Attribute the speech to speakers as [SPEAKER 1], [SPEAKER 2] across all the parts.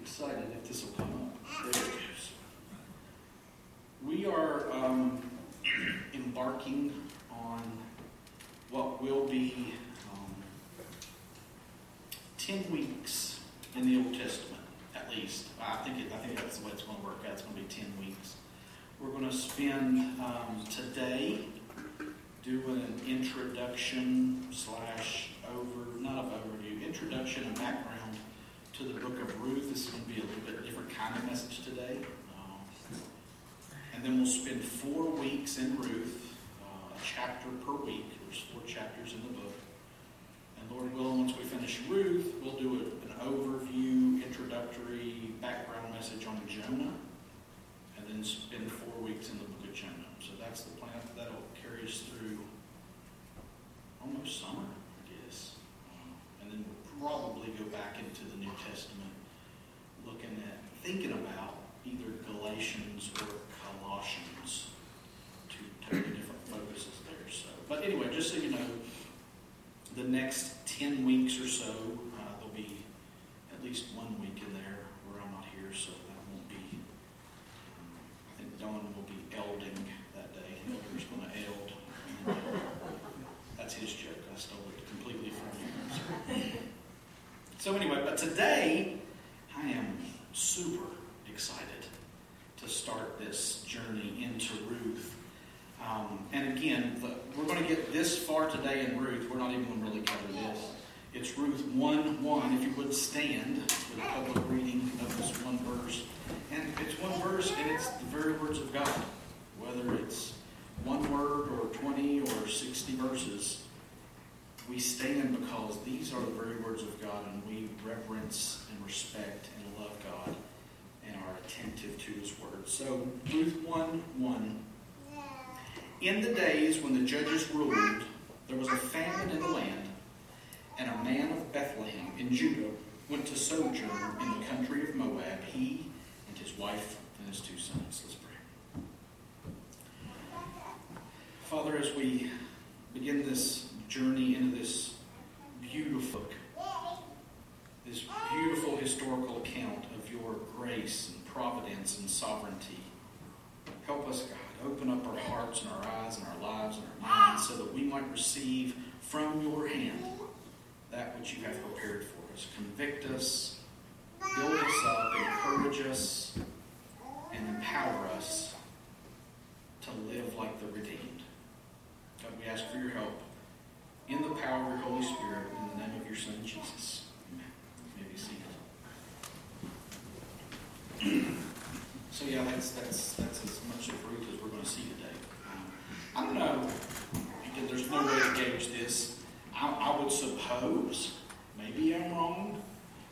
[SPEAKER 1] excited if this will come up. There it goes. We are um, embarking on what will be um, 10 weeks in the Old Testament, at least. I think, it, I think that's the way it's going to work out. It's going to be 10 weeks. We're going to spend um, today doing an introduction slash over, not of overview, introduction and background to the book of Ruth. This is going to be a little bit different kind of message today. Um, and then we'll spend four weeks in Ruth, uh, a chapter per week. There's four chapters in the book. And Lord willing, once we finish Ruth, we'll do a, an overview, introductory background message on Jonah, and then spend four weeks in the book of Jonah. So that's the plan. That'll carry us through almost summer, I guess. Um, and then we'll probably go back into the New Testament, looking at, thinking about either Galatians or Colossians. Two totally different focuses there. So, but anyway, just so you know, the next ten weeks or so, uh, there'll be at least one week in there where I'm not here, so that won't be. Um, I think Dawn will be elding that day. Elder's going to eld. That's his joke. I stole it completely from him. So, anyway, but today I am super excited to start this journey into Ruth. Um, and again, we're going to get this far today in Ruth. We're not even going to really cover this. It's Ruth 1 1. If you would stand for the public reading of this one verse. And it's one verse, and it's the very words of God. Whether it's one word or 20 or 60 verses, we stand because these are the very words of God, and we reverence and respect and love God and are attentive to His word. So, Ruth 1 1. In the days when the judges ruled, there was a famine in the land, and a man of Bethlehem in Judah went to sojourn in the country of Moab, he and his wife and his two sons. Let's pray. Father, as we begin this journey into this beautiful, this beautiful historical account of your grace and providence and sovereignty, help us, God. Open up our hearts and our eyes and our lives and our minds so that we might receive from your hand that which you have prepared for us. Convict us, build us up, encourage us, and empower us to live like the redeemed. God, we ask for your help in the power of your Holy Spirit, in the name of your Son, Jesus. Amen. You may be seated. so yeah, that's that's that's as much of Ruth as we're going to see today. Um, I don't know, because there's no way to gauge this. I, I would suppose, maybe I'm wrong,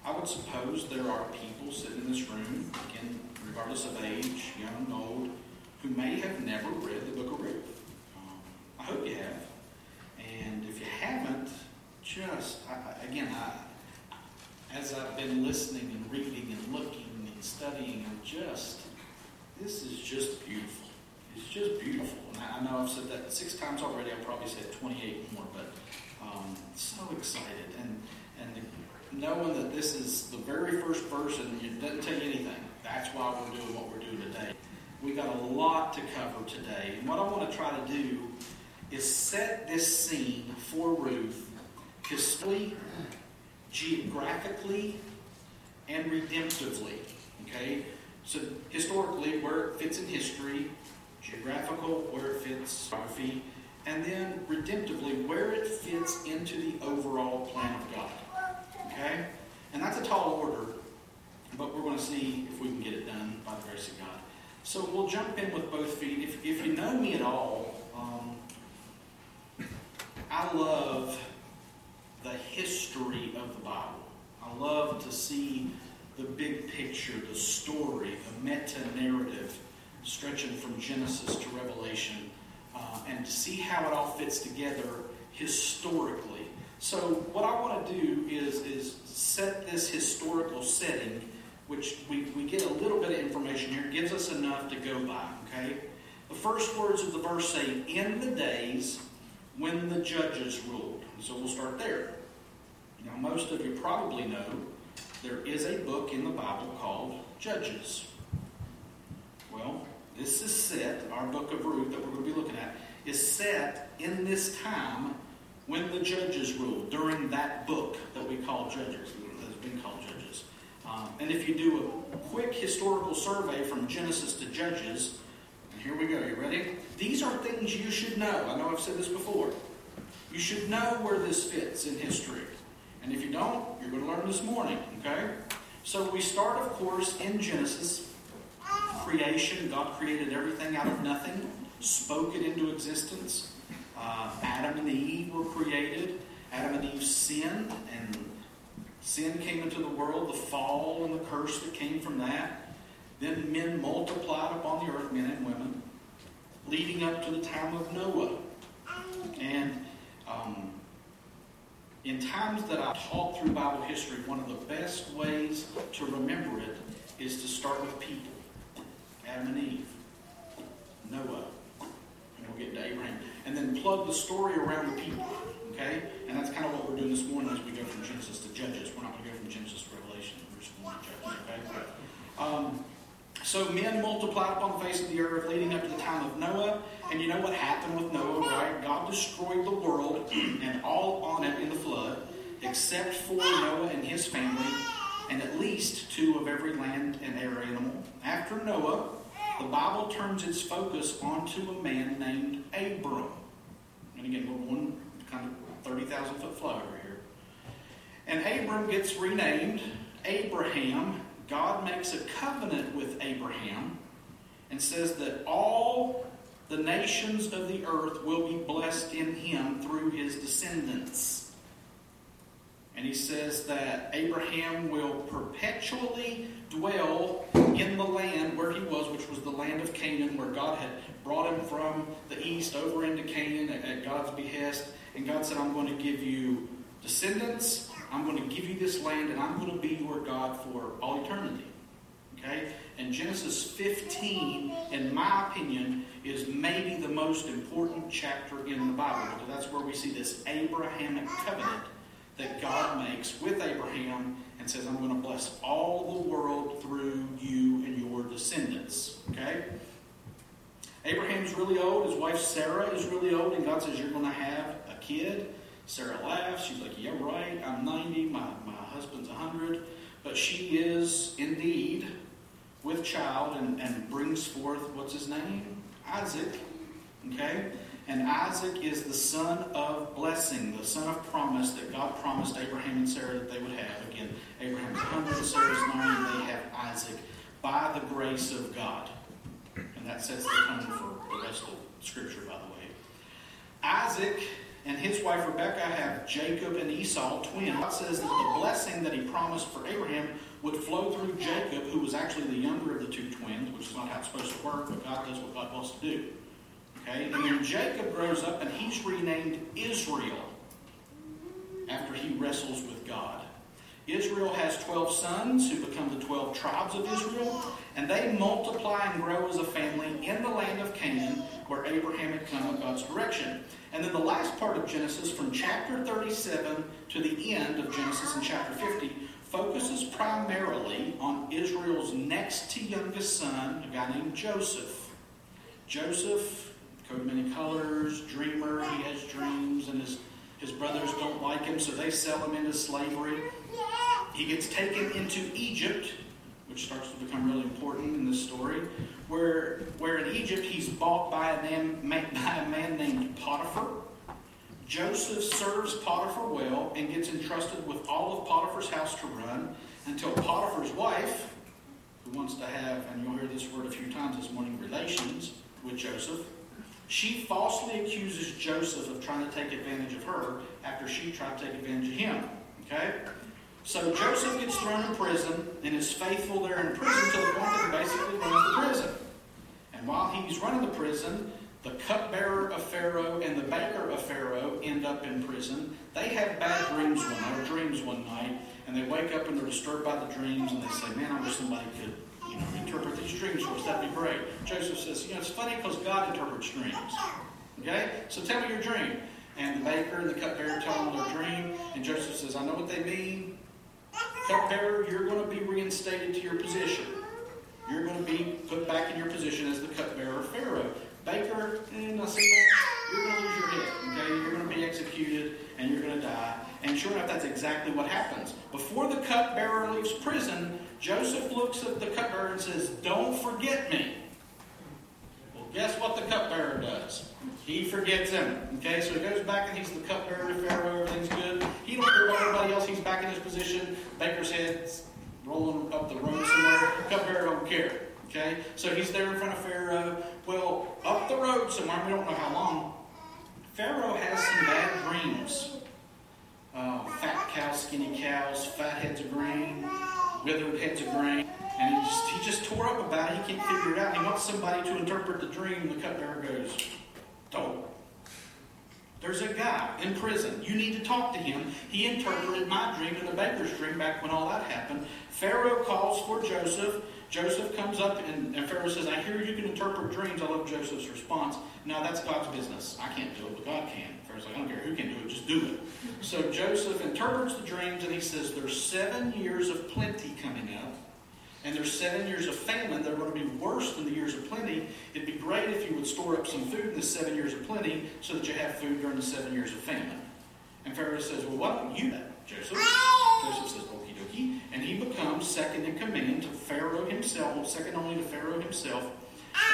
[SPEAKER 1] I would suppose there are people sitting in this room, again, regardless of age, young, old, who may have never read the book of Ruth. Um, I hope you have. And if you haven't, just, I, again, I, as I've been listening and reading and looking and studying, I'm just, this is just beautiful. It's just beautiful. And I, I know I've said that six times already. I've probably said 28 more, but um, so excited. And, and the, knowing that this is the very first verse and it doesn't you anything. That's why we're doing what we're doing today. We got a lot to cover today. And what I want to try to do is set this scene for Ruth historically, geographically, and redemptively. Okay? So historically, where it fits in history, geographical, where it fits geography, and then redemptively, where it fits into the overall plan of God. Okay? And that's a tall order, but we're going to see if we can get it done by the grace of God. So we'll jump in with both feet. If, if you know me at all, um, I love the history of the Bible. I love to see the big picture, the story, the meta narrative stretching from Genesis to Revelation, uh, and to see how it all fits together historically. So, what I want to do is, is set this historical setting, which we, we get a little bit of information here, gives us enough to go by, okay? The first words of the verse say, In the days when the judges ruled. So we'll start there. Now, most of you probably know there is a book in the Bible called Judges. Well, this is set, our book of Ruth that we're going to be looking at, is set in this time when the judges ruled, during that book that we call Judges, that's been called Judges. Um, and if you do a quick historical survey from Genesis to Judges, here we go, you ready? These are things you should know. I know I've said this before. You should know where this fits in history. And if you don't, you're going to learn this morning, okay? So we start, of course, in Genesis. Creation. God created everything out of nothing, spoke it into existence. Uh, Adam and Eve were created. Adam and Eve sinned, and sin came into the world, the fall and the curse that came from that. Then men multiplied upon the earth, leading up to the time of Noah. And um, in times that I taught through Bible history, one of the best ways to remember it is to start with people Adam and Eve, Noah, and we'll get to Abraham. And then plug the story around the people, okay? And that's kind of what we're doing this morning as we go from Genesis to Judges. We're not going to go from Genesis to Revelation, we're just going to Judges, okay? Um, so men multiplied upon the face of the earth leading up to the time of Noah. And you know what happened with Noah, right? God destroyed the world and all on it in the flood, except for Noah and his family, and at least two of every land and air animal. After Noah, the Bible turns its focus onto a man named Abram. And again, we're going kind of 30,000 foot flow over here. And Abram gets renamed Abraham. God makes a covenant with Abraham and says that all the nations of the earth will be blessed in him through his descendants. And he says that Abraham will perpetually dwell in the land where he was, which was the land of Canaan, where God had brought him from the east over into Canaan at, God's behest. And God said, I'm going to give you descendants, I'm going to give you this land, and I'm going to be your God for all eternity. Okay? And Genesis 15, in my opinion, is maybe the most important chapter in the Bible because that's where we see this Abrahamic covenant that God makes with Abraham and says, I'm going to bless all the world through you and your descendants. Okay? Abraham's really old. His wife Sarah is really old, and God says, You're going to have a kid. Sarah laughs. She's like, Yeah, right. I'm 90. My, my husband's 100. But she is indeed with child and, and brings forth, what's his name? Isaac. Okay? And Isaac is the son of blessing, the son of promise that God promised Abraham and Sarah that they would have. Again, Abraham's 100, Sarah's 90, they have Isaac by the grace of God. And that sets the tone for the rest of Scripture, by the way. Isaac and his wife Rebekah have Jacob and Esau, twins. God says that the blessing that he promised for Abraham would flow through Jacob, who was actually the younger of the two twins, which is not how it's supposed to work, but God does what God wants to do. Okay? And then Jacob grows up and he's renamed Israel after he wrestles with God. Israel has 12 sons who become the 12 tribes of Israel, and they multiply and grow as a family in the land of Canaan where Abraham had come in God's direction. And then the last part of Genesis, from chapter 37 to the end of Genesis in chapter 50, focuses primarily on Israel's next to youngest son, a guy named Joseph. Joseph, coat of many colors, dreamer, he has dreams, and his, his brothers don't like him, so they sell him into slavery. He gets taken into Egypt, which starts to become really important in this story, where, where in Egypt he's bought by a, man, by a man named Potiphar. Joseph serves Potiphar well and gets entrusted with all of Potiphar's house to run until Potiphar's wife, who wants to have, and you'll hear this word a few times this morning, relations with Joseph, she falsely accuses Joseph of trying to take advantage of her after she tried to take advantage of him. Okay? So Joseph gets thrown in prison and is faithful there in prison to the point that he basically runs the prison. And while he's running the prison, the cupbearer of Pharaoh and the baker of Pharaoh end up in prison. They have bad dreams one night, or dreams one night, and they wake up and they're disturbed by the dreams, and they say, "Man, I wish somebody could, you know, interpret these dreams for us. That'd be great." Joseph says, "You know, it's funny because God interprets dreams. Okay, so tell me your dream." And the baker and the cupbearer tell him their dream, and Joseph says, "I know what they mean. Cupbearer, you're going to be reinstated to your position. You're going to be put back in your position as the cupbearer of Pharaoh. Baker, eh, not so You're going to lose your head. Okay, you're going to be executed and you're going to die. And sure enough, that's exactly what happens. Before the cupbearer leaves prison, Joseph looks at the cupbearer and says, "Don't forget me." Well, guess what the cupbearer does? He forgets him. Okay, so he goes back and he's the cupbearer to Pharaoh. Everything's good. He don't care about everybody else. He's back in his position. Baker's head's rolling up the road somewhere. Cupbearer don't care. Okay, so he's there in front of Pharaoh. Well, up the road somewhere, we don't know how long. Pharaoh has some bad dreams. Uh, fat cows, skinny cows, fat heads of grain, withered heads of grain. And he just, he just tore up about it. He can't figure it out. He wants somebody to interpret the dream. The cupbearer goes, Don't. There's a guy in prison. You need to talk to him. He interpreted my dream and the baker's dream back when all that happened. Pharaoh calls for Joseph. Joseph comes up and, and Pharaoh says, I hear you can interpret dreams. I love Joseph's response. Now that's God's business. I can't do it, but God can. Pharaoh's like, I don't care who can do it, just do it. So Joseph interprets the dreams and he says, There's seven years of plenty coming up and there's seven years of famine that are going to be worse than the years of plenty, it'd be great if you would store up some food in the seven years of plenty so that you have food during the seven years of famine. And Pharaoh says, Well, why don't you that, Joseph? Joseph says, Okie dokie. And he becomes second in command to Pharaoh himself, second only to Pharaoh himself.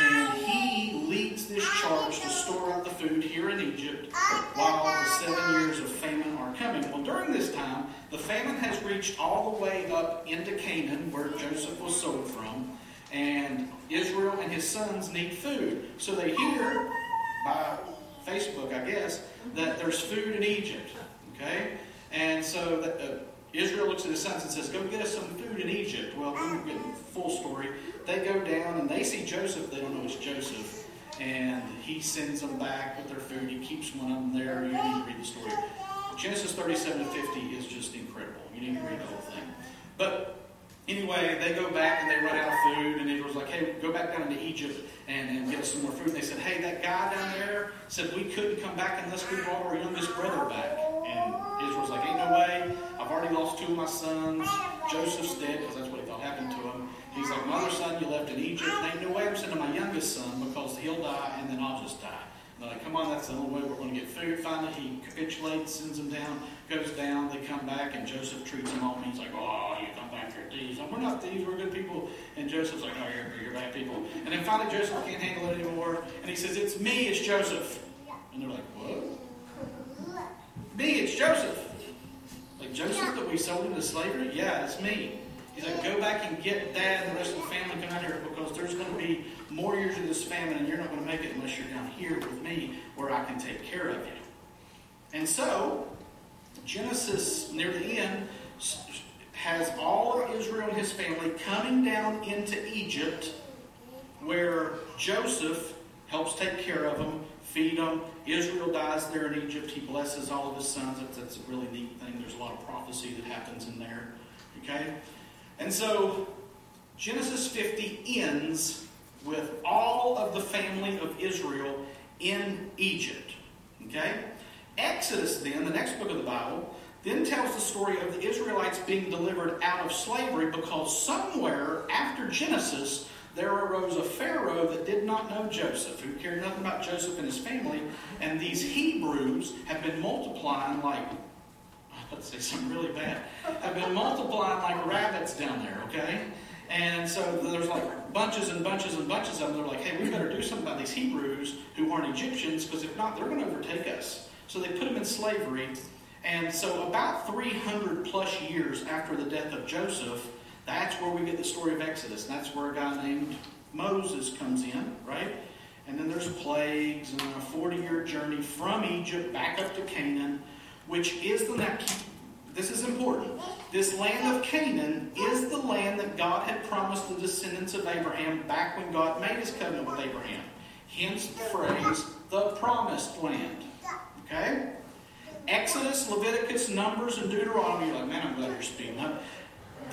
[SPEAKER 1] And he leads this charge to store up the food here in Egypt while the seven years of famine are coming. Well, during this time, the famine has reached all the way up into Canaan, where Joseph was sold from, and Israel and his sons need food. So they hear by Facebook, I guess, that there's food in Egypt. Okay? And so uh, Israel looks at his sons and says, Go get us some food in Egypt. Well, we're getting full story. They go down and they see Joseph. They don't know it's Joseph. And he sends them back with their food. He keeps one of them there. You need to read the story. Genesis 37 to 50 is just incredible. You need to read the whole thing. But anyway, they go back and they run out of food. And Israel's like, hey, go back down to Egypt and, and get us some more food. And they said, hey, that guy down there said we couldn't come back unless we brought our youngest brother back. And Israel's like, ain't no way. I've already lost two of my sons. Joseph's dead because that's what he thought happened to him. He's like, my other son you left in Egypt. Ain't no way I'm sending my youngest son because he'll die and then I'll just die. And like, come on, that's the only way we're going to get food. Finally, he capitulates, sends them down, goes down. They come back, and Joseph treats them all. And he's like, oh, you come back, you're thieves. we're not thieves, we're good people. And Joseph's like, oh, you're, you're bad people. And then finally, Joseph can't handle it anymore. And he says, it's me, it's Joseph. And they're like, what? Me, it's Joseph. Like Joseph that we sold into slavery? Yeah, it's me. He's like, go back and get dad and the rest of the family come out here because there's going to be more years of this famine and you're not going to make it unless you're down here with me where I can take care of you. And so, Genesis, near the end, has all of Israel and his family coming down into Egypt where Joseph helps take care of them, feed them. Israel dies there in Egypt. He blesses all of his sons. That's, that's a really neat thing. There's a lot of prophecy that happens in there. Okay? And so Genesis 50 ends with all of the family of Israel in Egypt. Okay? Exodus, then, the next book of the Bible, then tells the story of the Israelites being delivered out of slavery because somewhere after Genesis, there arose a Pharaoh that did not know Joseph, who cared nothing about Joseph and his family, and these Hebrews have been multiplying like let's say something really bad, have been multiplying like rabbits down there, okay? And so there's like bunches and bunches and bunches of them. They're like, hey, we better do something about these Hebrews who aren't Egyptians, because if not, they're going to overtake us. So they put them in slavery. And so about 300 plus years after the death of Joseph, that's where we get the story of Exodus. And that's where a guy named Moses comes in, right? And then there's plagues and a 40 year journey from Egypt back up to Canaan which is the land. This is important. This land of Canaan is the land that God had promised the descendants of Abraham back when God made his covenant with Abraham. Hence the phrase, the promised land. Okay? Exodus, Leviticus, Numbers, and Deuteronomy. Like, man, I'm glad you're speaking up.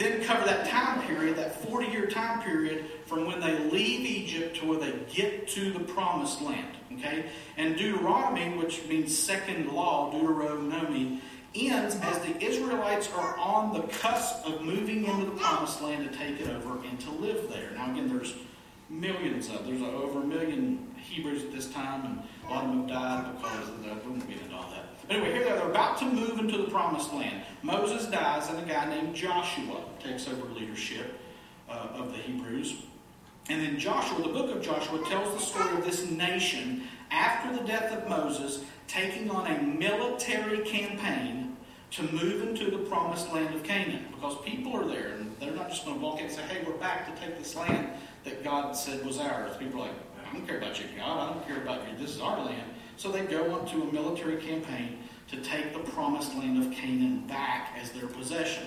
[SPEAKER 1] Then cover that time period, that 40 year time period from when they leave Egypt to where they get to the promised land. Okay? And Deuteronomy, which means second law, Deuteronomy, ends as the Israelites are on the cusp of moving into the promised land to take it over and to live there. Now, again, there's millions of there's over a million Hebrews at this time, and a lot of them have died because of that. We won't get into all that. But anyway, here they are. They're about to move into the promised land. Moses dies, and a guy named Joshua takes over leadership uh, of the Hebrews. And then Joshua, the book of Joshua, tells the story of this nation after the death of Moses taking on a military campaign to move into the promised land of Canaan because people are there and they're not just going to walk in and say, hey, we're back to take this land that God said was ours. People are like, I don't care about you, God. I don't care about you. This is our land. So they go onto a military campaign to take the promised land of Canaan back as their possession.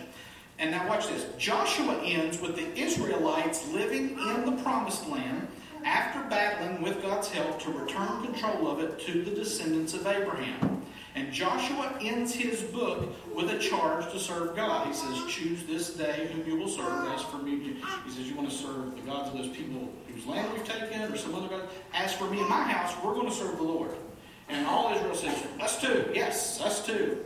[SPEAKER 1] And now watch this. Joshua ends with the Israelites living in the promised land after battling with God's help to return control of it to the descendants of Abraham. And Joshua ends his book with a charge to serve God. He says, Choose this day whom you will serve. As for me, he says, You want to serve the gods of those people whose land we've taken or some other God? As for me and my house, we're going to serve the Lord. And all Israel says, Us too. Yes, us too.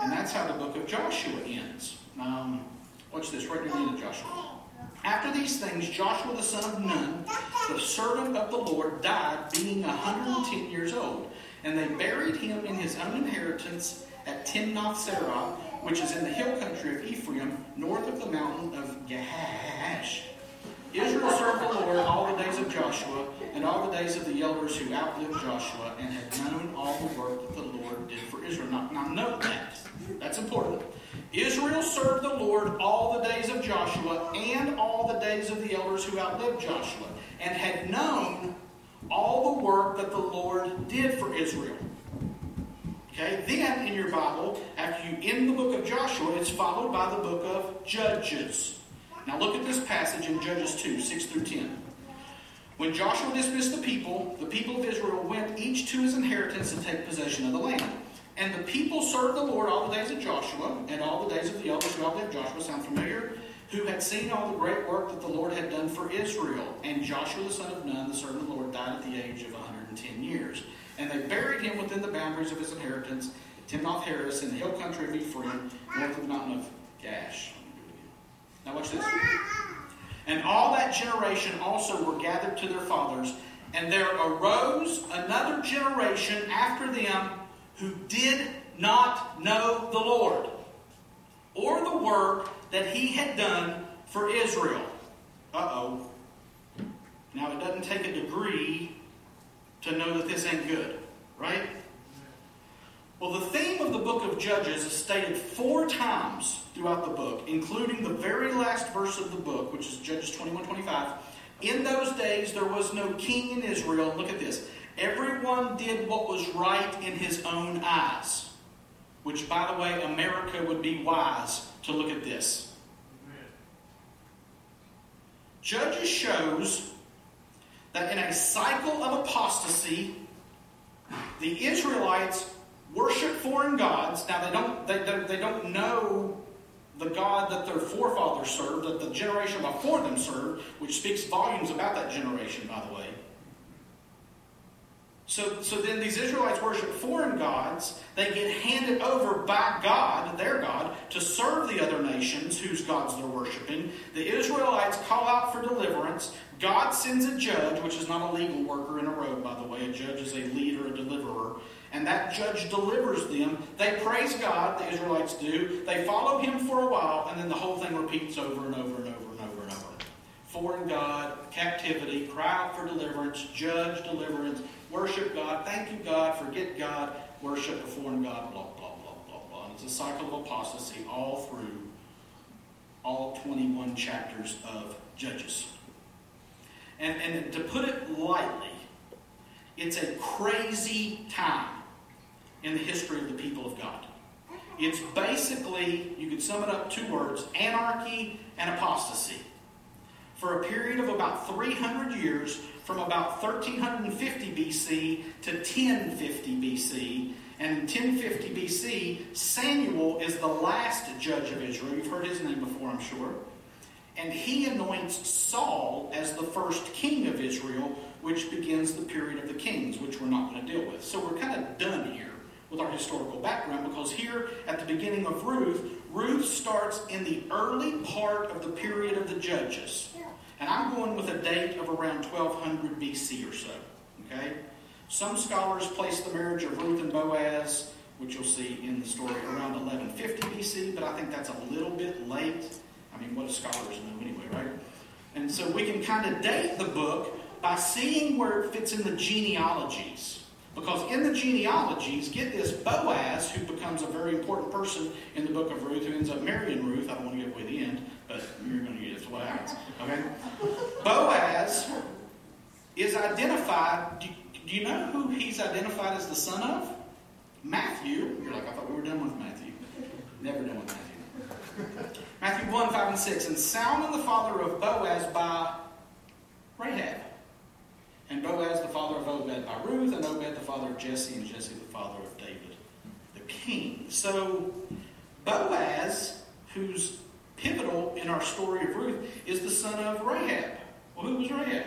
[SPEAKER 1] And that's how the book of Joshua ends. Um, watch this, right near the end of Joshua. After these things, Joshua the son of Nun, the servant of the Lord, died, being 110 years old. And they buried him in his own inheritance at Timnath Serah, which is in the hill country of Ephraim, north of the mountain of Gaash. Israel served the Lord all the days of Joshua and all the days of the elders who outlived Joshua and had known all the work that the Lord did for Israel. Now, now note that. That's important. Israel served the Lord all the days of Joshua and all the days of the elders who outlived Joshua and had known all the work that the Lord did for Israel. Okay, then in your Bible, after you end the book of Joshua, it's followed by the book of Judges. Now look at this passage in Judges 2, 6 through 10. When Joshua dismissed the people, the people of Israel went each to his inheritance to take possession of the land. And the people served the Lord all the days of Joshua and all the days of the elders who outlived Joshua. Sound familiar? who had seen all the great work that the Lord had done for Israel. And Joshua the son of Nun, the servant of the Lord, died at the age of 110 years. And they buried him within the boundaries of his inheritance, Timnath Heres, in the hill country of Ephraim, north of the mountain of Gaash. Now watch this. And all that generation also were gathered to their fathers, and there arose another generation after them who did not know the Lord or the work that he had done for Israel. Uh oh. Now, it doesn't take a degree to know that this ain't good, right? Well, the theme of the book of Judges is stated four times throughout the book, including the very last verse of the book, which is Judges 21 25. In those days, there was no king in Israel. Look at this. Everyone did what was right in his own eyes. Which, by the way, America would be wise to look at this. Judges shows that in a cycle of apostasy, the Israelites worship foreign gods. Now they don't they, they, they don't know the God that their forefathers served, that the generation before them served, which speaks volumes about that generation, by the way. So, so then these Israelites worship foreign gods. They get handed over by God, their God, to serve the other nations whose gods they're worshiping. The Israelites call out for deliverance. God sends a judge, which is not a legal worker in a robe, by the way. A judge is a leader, a deliverer. And that judge delivers them. They praise God, the Israelites do. They follow him for a while, and then the whole thing repeats over and over and over and over and over. Foreign God, captivity, cry out for deliverance, judge, deliverance worship God, thank you, God, forget God, worship a foreign God, blah, blah, blah, blah, blah. And it's a cycle of apostasy all through all 21 chapters of Judges. And, and to put it lightly, it's a crazy time in the history of the people of God. It's basically, you could sum it up two words anarchy and apostasy. For a period of about 300 years, from about 1350 BC to 1050 BC. And in 1050 BC, Samuel is the last judge of Israel. You've heard his name before, I'm sure. And he anoints Saul as the first king of Israel, which begins the period of the kings, which we're not going to deal with. So we're kind of done here with our historical background because here at the beginning of Ruth, Ruth starts in the early part of the period of the Judges. And I'm going with a date of around 1200 BC or so. Okay? Some scholars place the marriage of Ruth and Boaz, which you'll see in the story, around 1150 BC, but I think that's a little bit late. I mean, what do scholars know anyway, right? And so we can kind of date the book by seeing where it fits in the genealogies. Because in the genealogies, get this, Boaz, who becomes a very important person in the book of Ruth, who ends up marrying Ruth, I don't want to give away the end, but you're going to get to what happens. Okay? Boaz is identified. Do, do you know who he's identified as the son of? Matthew. You're like, I thought we were done with Matthew. Never done with Matthew. Matthew 1, 5, and 6. And Salmon, the father of Boaz, by Rahab. And Boaz, the father of Obed by Ruth, and Obed, the father of Jesse, and Jesse, the father of David, the king. So, Boaz, who's pivotal in our story of Ruth, is the son of Rahab. Well, who was Rahab?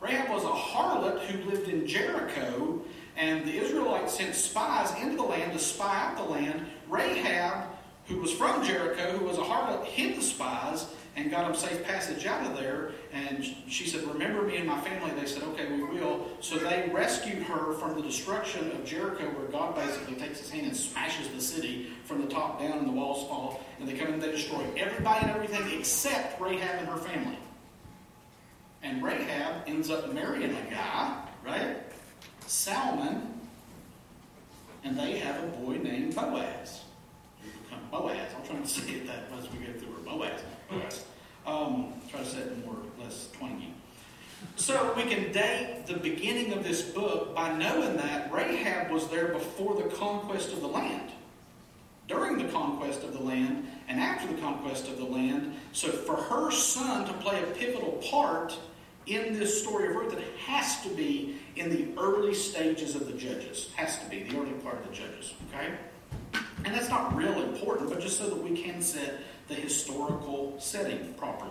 [SPEAKER 1] Rahab was a harlot who lived in Jericho, and the Israelites sent spies into the land to spy out the land. Rahab, who was from Jericho, who was a harlot, hid the spies and got them safe passage out of there. And she said, Remember me and my family. They said, Okay, we will. So they rescued her from the destruction of Jericho, where God basically takes his hand and smashes the city from the top down and the walls fall. And they come and they destroy everybody and everything except Rahab and her family. And Rahab ends up marrying a guy, right? Salmon. And they have a boy named Boaz. Boaz. I'm trying to say it that as we go through her. Boaz. Um, try to say it more less twangy. So we can date the beginning of this book by knowing that Rahab was there before the conquest of the land, during the conquest of the land, and after the conquest of the land. So for her son to play a pivotal part in this story of Ruth, it has to be in the early stages of the Judges. Has to be the early part of the Judges. Okay, and that's not real important, but just so that we can set the historical setting properly.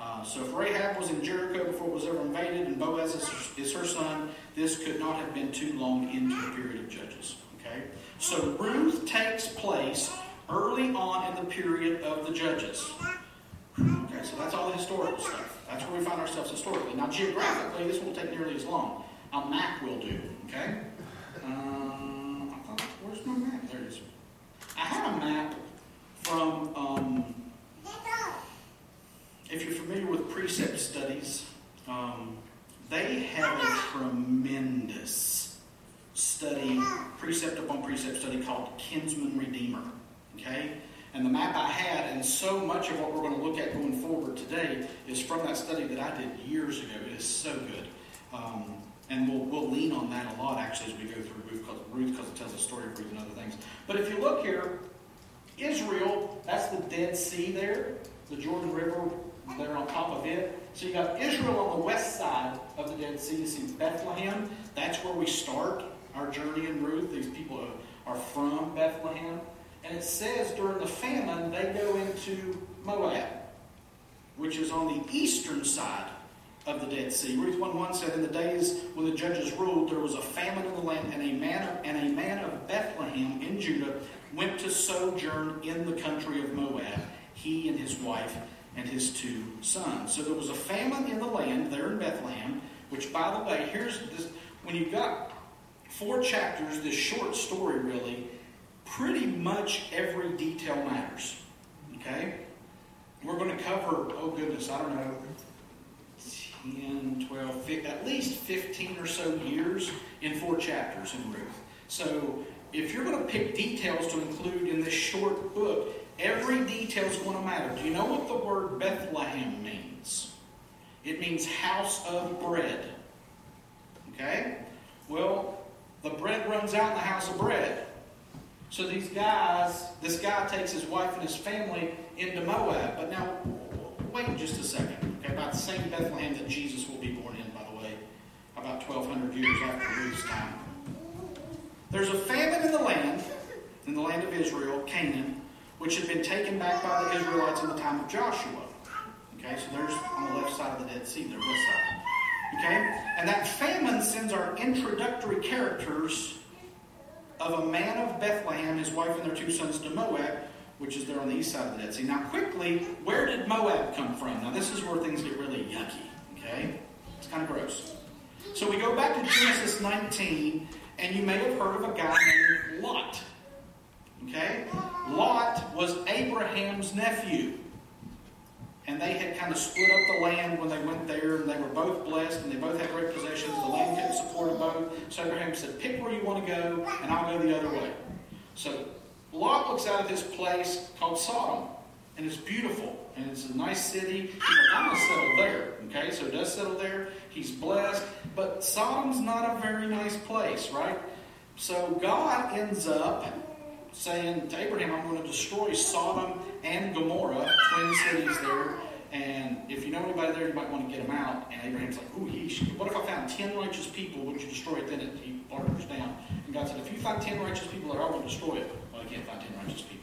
[SPEAKER 1] Uh, so if Rahab was in Jericho before it was ever invaded and Boaz is, is her son, this could not have been too long into the period of Judges. Okay? So Ruth takes place early on in the period of the Judges. Okay, so that's all the historical stuff. That's where we find ourselves historically. Now, geographically, this won't take nearly as long. A map will do. Okay? Um, thought, where's my map? There it is. I have a map from, um, if you're familiar with precept studies, um, they have a tremendous study, precept upon precept study called Kinsman Redeemer. Okay? And the map I had, and so much of what we're going to look at going forward today, is from that study that I did years ago. It is so good. Um, and we'll, we'll lean on that a lot actually as we go through Ruth because, Ruth because it tells a story of Ruth and other things. But if you look here, Israel, that's the Dead Sea there, the Jordan River there on top of it. So you got Israel on the west side of the Dead Sea. You see Bethlehem. That's where we start our journey in Ruth. These people are from Bethlehem. And it says during the famine, they go into Moab, which is on the eastern side of the Dead Sea. Ruth 1 1 said, In the days when the judges ruled, there was a famine in the land, and a man and a man of Bethlehem in Judah went to sojourn in the country of Moab, he and his wife and his two sons. So there was a famine in the land there in Bethlehem, which, by the way, here's this when you've got four chapters, this short story really, pretty much every detail matters. Okay? We're going to cover, oh goodness, I don't know, 10, 12, 15, at least 15 or so years in four chapters in Ruth. So if you're going to pick details to include in this short book, every detail is going to matter. Do you know what the word Bethlehem means? It means house of bread. Okay? Well, the bread runs out in the house of bread. So these guys, this guy takes his wife and his family into Moab. But now, wait just a second. Okay, about the same Bethlehem that Jesus will be born in, by the way, about 1,200 years after Ruth's time. There's a famine in the land, in the land of Israel, Canaan, which had been taken back by the Israelites in the time of Joshua. Okay, so there's on the left side of the Dead Sea, the west side. Okay? And that famine sends our introductory characters of a man of Bethlehem, his wife and their two sons to Moab, which is there on the east side of the Dead Sea. Now, quickly, where did Moab come from? Now, this is where things get really yucky, okay? It's kind of gross. So we go back to Genesis 19, and you may have heard of a guy named Lot. Okay? Lot was Abraham's nephew. And they had kind of split up the land when they went there, and they were both blessed, and they both had great possessions. The land couldn't support them both. So Abraham said, Pick where you want to go, and I'll go the other way. So Lot looks out at this place called Sodom, and it's beautiful, and it's a nice city. Like, I'm going to settle there. Okay, so he does settle there. He's blessed, but Sodom's not a very nice place, right? So God ends up saying to Abraham, I'm going to destroy Sodom and Gomorrah, twin cities there. And if you know anybody there, you might want to get them out. And Abraham's like, ooh, yeesh. What if I found 10 righteous people? Would you destroy it? Then he barters down. And God said, if you find 10 righteous people there, I will destroy it. Well, I can't find 10 righteous people.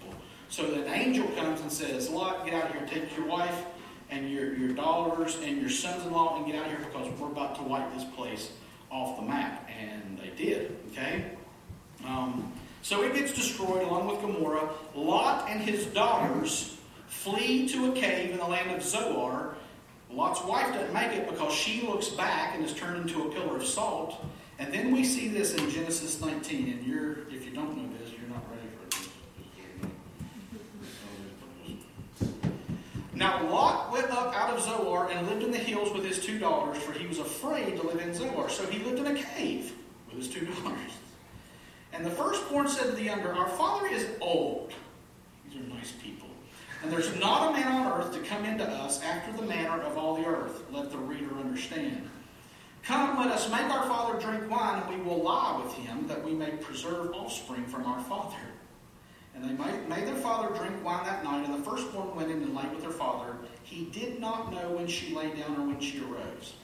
[SPEAKER 1] So an angel comes and says, Lot, get out of here, take your wife and your, your daughters and your sons-in-law and get out of here because we're about to wipe this place off the map. And they did, okay? Um, so it gets destroyed along with Gomorrah. Lot and his daughters flee to a cave in the land of Zoar. Lot's wife doesn't make it because she looks back and is turned into a pillar of salt. And then we see this in Genesis 19. And you're, if you don't know this, you're not ready for it. Now Lot went up out of Zoar and lived in the hills with his two daughters, for he was afraid to live in Zoar. So he lived in a cave with his two daughters. And the firstborn said to the younger, Our father is old. These are nice people. And there's not a man on earth to come into us after the manner of all the earth. Let the reader understand. Come, let us make our father drink wine, and we will lie with him, that we may preserve offspring from our father. And they made their father drink wine that night, and the firstborn went in and lay with her father. He did not know when she lay down or when she arose.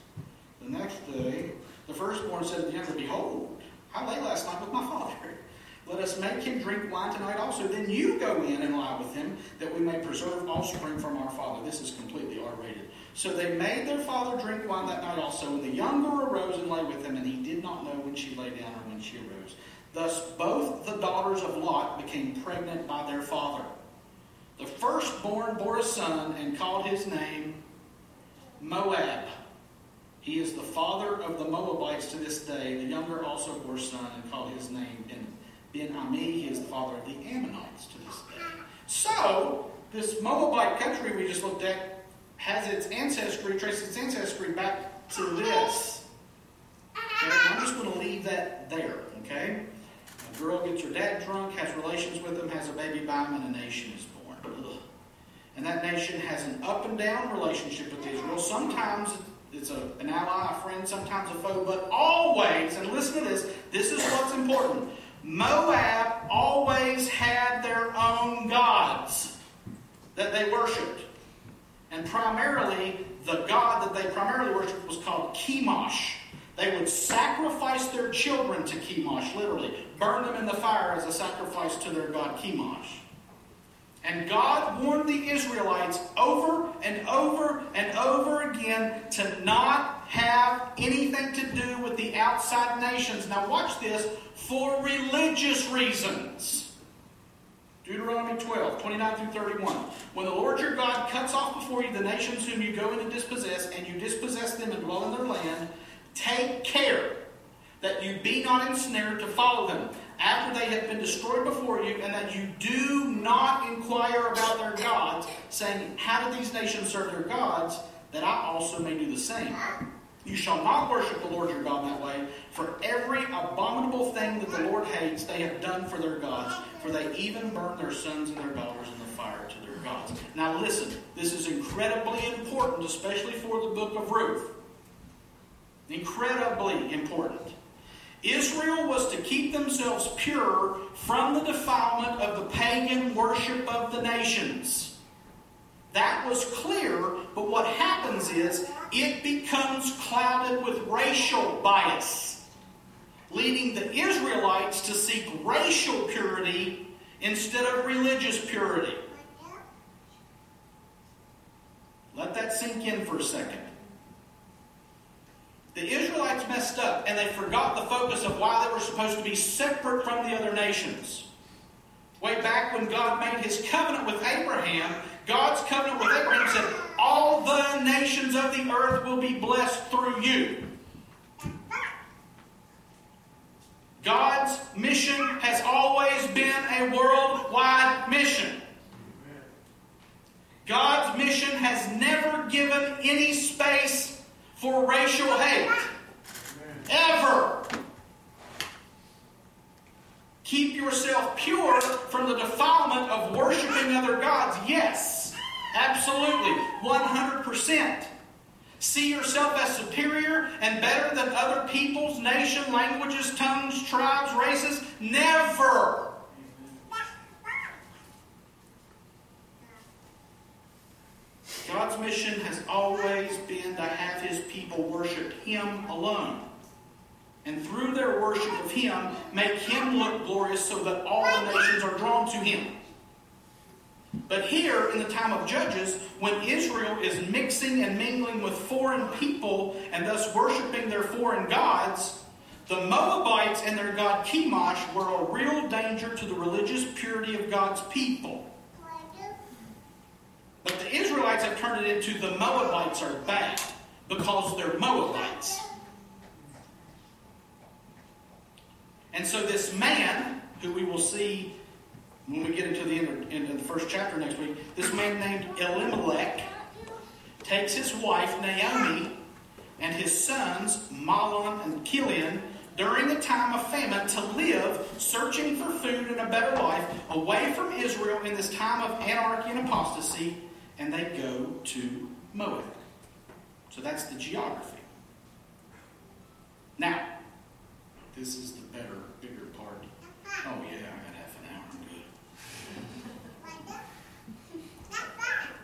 [SPEAKER 1] The next day, the firstborn said to the younger, Behold, I lay last night with my father. Let us make him drink wine tonight also. Then you go in and lie with him, that we may preserve offspring from our father. This is completely R rated. So they made their father drink wine that night also. And the younger arose and lay with him, and he did not know when she lay down or when she arose. Thus both the daughters of Lot became pregnant by their father. The firstborn bore a son and called his name Moab. He is the father of the Moabites to this day. The younger also bore a son and called his name Ben Ami. He is the father of the Ammonites to this day. So, this Moabite country we just looked at has its ancestry, traces its ancestry back to this. Okay? I'm just going to leave that there, okay? Girl gets her dad drunk, has relations with him, has a baby by him, and a nation is born. Ugh. And that nation has an up and down relationship with Israel. Sometimes it's a, an ally, a friend, sometimes a foe, but always, and listen to this, this is what's important. Moab always had their own gods that they worshipped. And primarily, the god that they primarily worshipped was called Chemosh. They would sacrifice their children to Chemosh, literally, burn them in the fire as a sacrifice to their god Chemosh. And God warned the Israelites over and over and over again to not have anything to do with the outside nations. Now, watch this for religious reasons. Deuteronomy 12, 29 through 31. When the Lord your God cuts off before you the nations whom you go in to dispossess, and you dispossess them and dwell in their land, take care that you be not ensnared to follow them after they have been destroyed before you, and that you do not inquire about their gods, saying, How do these nations serve their gods, that I also may do the same? You shall not worship the Lord your God that way, for every abominable thing that the Lord hates they have done for their gods, for they even burn their sons and their daughters in the fire to their gods. Now listen, this is incredibly important, especially for the book of Ruth. Incredibly important. Israel was to keep themselves pure from the defilement of the pagan worship of the nations. That was clear, but what happens is it becomes clouded with racial bias, leading the Israelites to seek racial purity instead of religious purity. Let that sink in for a second. The Israelites messed up and they forgot the focus of why they were supposed to be separate from the other nations. Way back when God made his covenant with Abraham, God's covenant with Abraham said, All the nations of the earth will be blessed through you. God's mission has always been a worldwide mission. God's mission has never given any space for racial hate. Ever. Keep yourself pure from the defilement of worshiping other gods. Yes, absolutely. 100%. See yourself as superior and better than other peoples, nation, languages, tongues, tribes, races? Never. God's mission has always been to have his people worship him alone. And through their worship of him, make him look glorious so that all the nations are drawn to him. But here, in the time of Judges, when Israel is mixing and mingling with foreign people and thus worshiping their foreign gods, the Moabites and their god Chemosh were a real danger to the religious purity of God's people. But the Israelites have turned it into the Moabites are bad because they're Moabites. And so this man, who we will see when we get into the end into the first chapter next week, this man named Elimelech takes his wife Naomi and his sons Mahlon and Chilion during a time of famine to live searching for food and a better life away from Israel in this time of anarchy and apostasy, and they go to Moab. So that's the geography. Now, this is the better, bigger part. Oh, yeah, I got half an hour.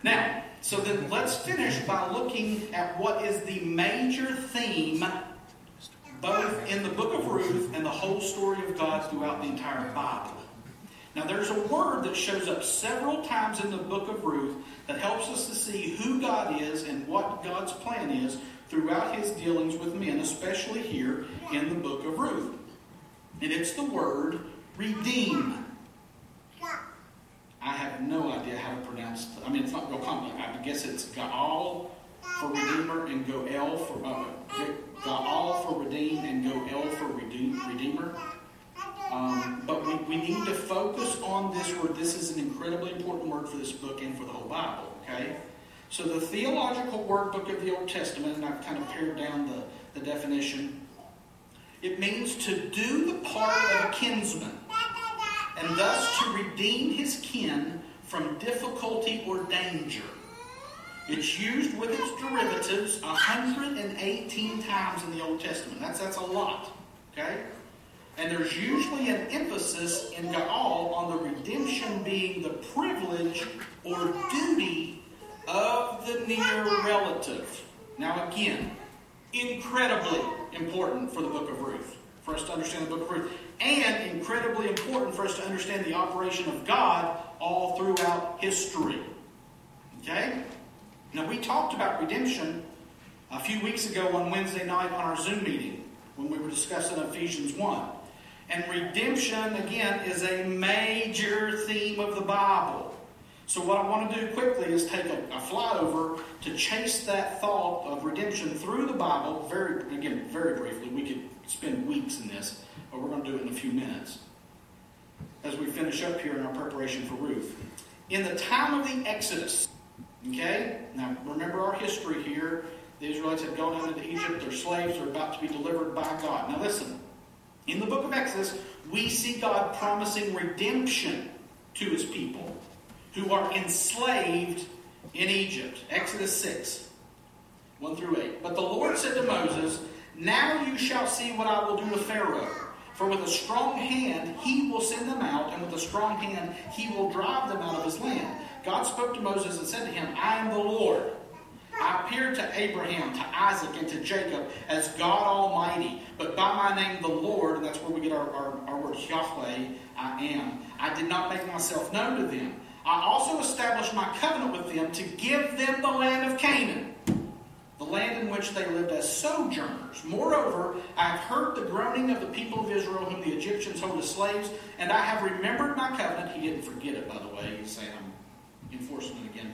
[SPEAKER 1] Now, so then let's finish by looking at what is the major theme both in the book of Ruth and the whole story of God throughout the entire Bible. Now, there's a word that shows up several times in the book of Ruth that helps us to see who God is and what God's plan is throughout his dealings with men, especially here in the book of Ruth. And it's the word redeem. I have no idea how to pronounce. it. I mean, it's not real common. I guess it's Gaal for redeemer and Goel for uh, Gaal for redeem and Goel for redeem, redeemer. Um, but we, we need to focus on this word. This is an incredibly important word for this book and for the whole Bible. Okay. So the theological word book of the Old Testament, and I've kind of pared down the, the definition. It means to do the part of a kinsman and thus to redeem his kin from difficulty or danger. It's used with its derivatives 118 times in the Old Testament. That's, that's a lot. Okay? And there's usually an emphasis in Gaal on the redemption being the privilege or duty of the near relative. Now, again, incredibly important for the book of Ruth, for us to understand the book of Ruth and incredibly important for us to understand the operation of God all throughout history. Okay? Now, we talked about redemption a few weeks ago on Wednesday night on our Zoom meeting when we were discussing Ephesians 1. And redemption, again, is a major theme of the Bible. So, what I want to do quickly is take a, a flyover to chase that thought of redemption through the Bible. Very, again, very briefly. We could spend weeks in this but we're going to do it in a few minutes as we finish up here in our preparation for Ruth. In the time of the Exodus, okay, now remember our history here. The Israelites have gone into Egypt, they're slaves they're about to be delivered by God. Now listen, in the book of Exodus, we see God promising redemption to his people who are enslaved in Egypt. Exodus 6, 1 through 8. But the Lord said to Moses, Now you shall see what I will do to Pharaoh for with a strong hand he will send them out, and with a strong hand he will drive them out of his land. God spoke to Moses and said to him, I am the Lord. I appeared to Abraham, to Isaac, and to Jacob as God Almighty, but by my name the Lord, and that's where we get our, our, our word Yahweh, I am. I did not make myself known to them. I also established my covenant with them to give them the land of Canaan, the land in which they lived as sojourners. Moreover, I have heard the groaning of the people of Israel, whom the Egyptians hold as slaves, and I have remembered my covenant. He didn't forget it, by the way. He's saying, I'm enforcing it again.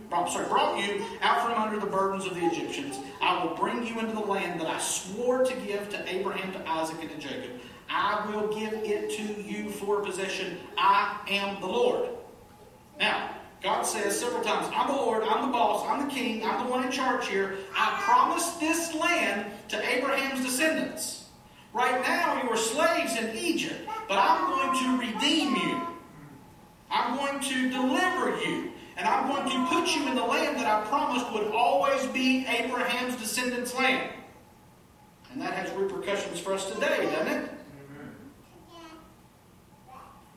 [SPEAKER 1] sorry, brought you out from under the burdens of the Egyptians. I will bring you into the land that I swore to give to Abraham, to Isaac, and to Jacob. I will give it to you for possession. I am the Lord. Now, God says several times, I'm the Lord, I'm the boss, I'm the king, I'm the one in charge here. I promised this land to Abraham's descendants. Right now, you are slaves in Egypt, but I'm going to redeem you. I'm going to deliver you. And I'm going to put you in the land that I promised would always be Abraham's descendants' land. And that has repercussions for us today, doesn't it?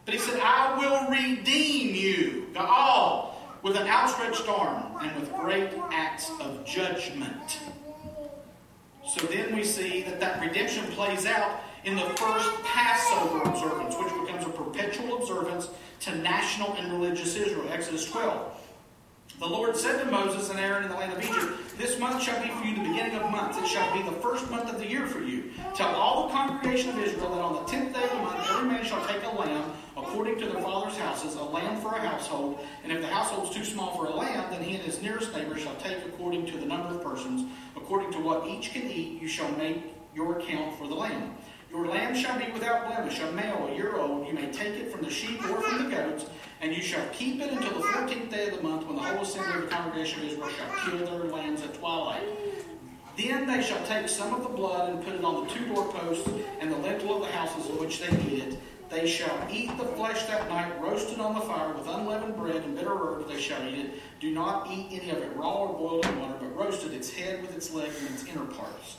[SPEAKER 1] But he said, I will redeem you, all, with an outstretched arm and with great acts of judgment. So then we see that that redemption plays out in the first Passover observance, which becomes a perpetual observance to national and religious Israel. Exodus 12. The Lord said to Moses and Aaron in the land of Egypt, This month shall be for you the beginning of months. It shall be the first month of the year for you. Tell all the congregation of Israel that on the tenth day of the month every man shall take a lamb according to their father's houses, a lamb for a household. And if the household is too small for a lamb, then he and his nearest neighbor shall take according to the number of persons. According to what each can eat, you shall make your account for the lamb. Your lamb shall be without blemish, a male, a year old. You may take it from the sheep or from the goats, and you shall keep it until the fourteenth day of the month, when the whole assembly of the congregation of Israel shall kill their lambs at twilight. Then they shall take some of the blood and put it on the two doorposts and the lintel of the houses in which they eat it. They shall eat the flesh that night, roasted on the fire with unleavened bread and bitter herbs. They shall eat it. Do not eat any of it raw or boiled in water, but roasted its head with its leg and its inner parts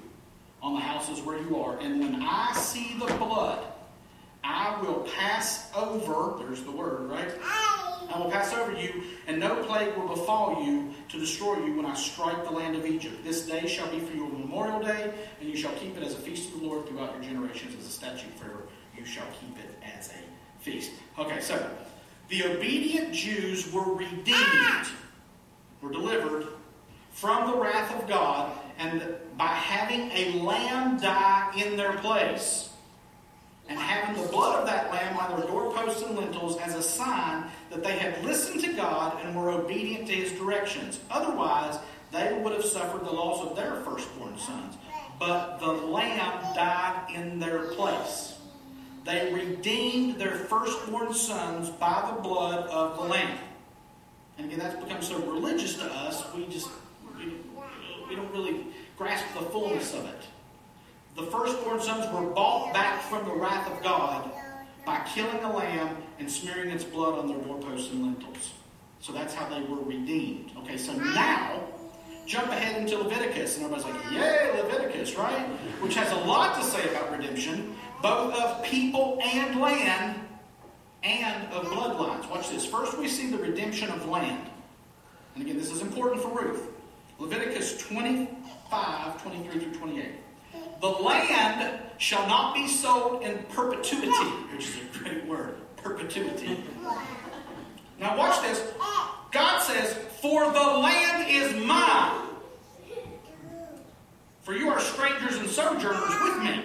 [SPEAKER 1] on the houses where you are. And when I see the blood, I will pass over, there's the word, right? I will pass over you, and no plague will befall you to destroy you when I strike the land of Egypt. This day shall be for you a memorial day, and you shall keep it as a feast of the Lord throughout your generations, as a statute forever. You shall keep it as a feast. Okay, so the obedient Jews were redeemed, were delivered from the wrath of God and by having a lamb die in their place and having the blood of that lamb on their doorposts and lintels as a sign that they had listened to God and were obedient to his directions. Otherwise, they would have suffered the loss of their firstborn sons. But the lamb died in their place. They redeemed their firstborn sons by the blood of the lamb. And again, that's become so religious to us, we just we, we don't really grasp the fullness of it. The firstborn sons were bought back from the wrath of God by killing a lamb and smearing its blood on their doorposts and lintels. So that's how they were redeemed. Okay, so now jump ahead into Leviticus, and everybody's like, Yay, Leviticus, right? Which has a lot to say about redemption, both of people and land, and of bloodlines. Watch this. First, we see the redemption of land. And again, this is important for Ruth. Leviticus 25, 23 through 28. The land shall not be sold in perpetuity, which is a great word, perpetuity. Now, watch this. God says, For the land is mine. For you are strangers and sojourners with me.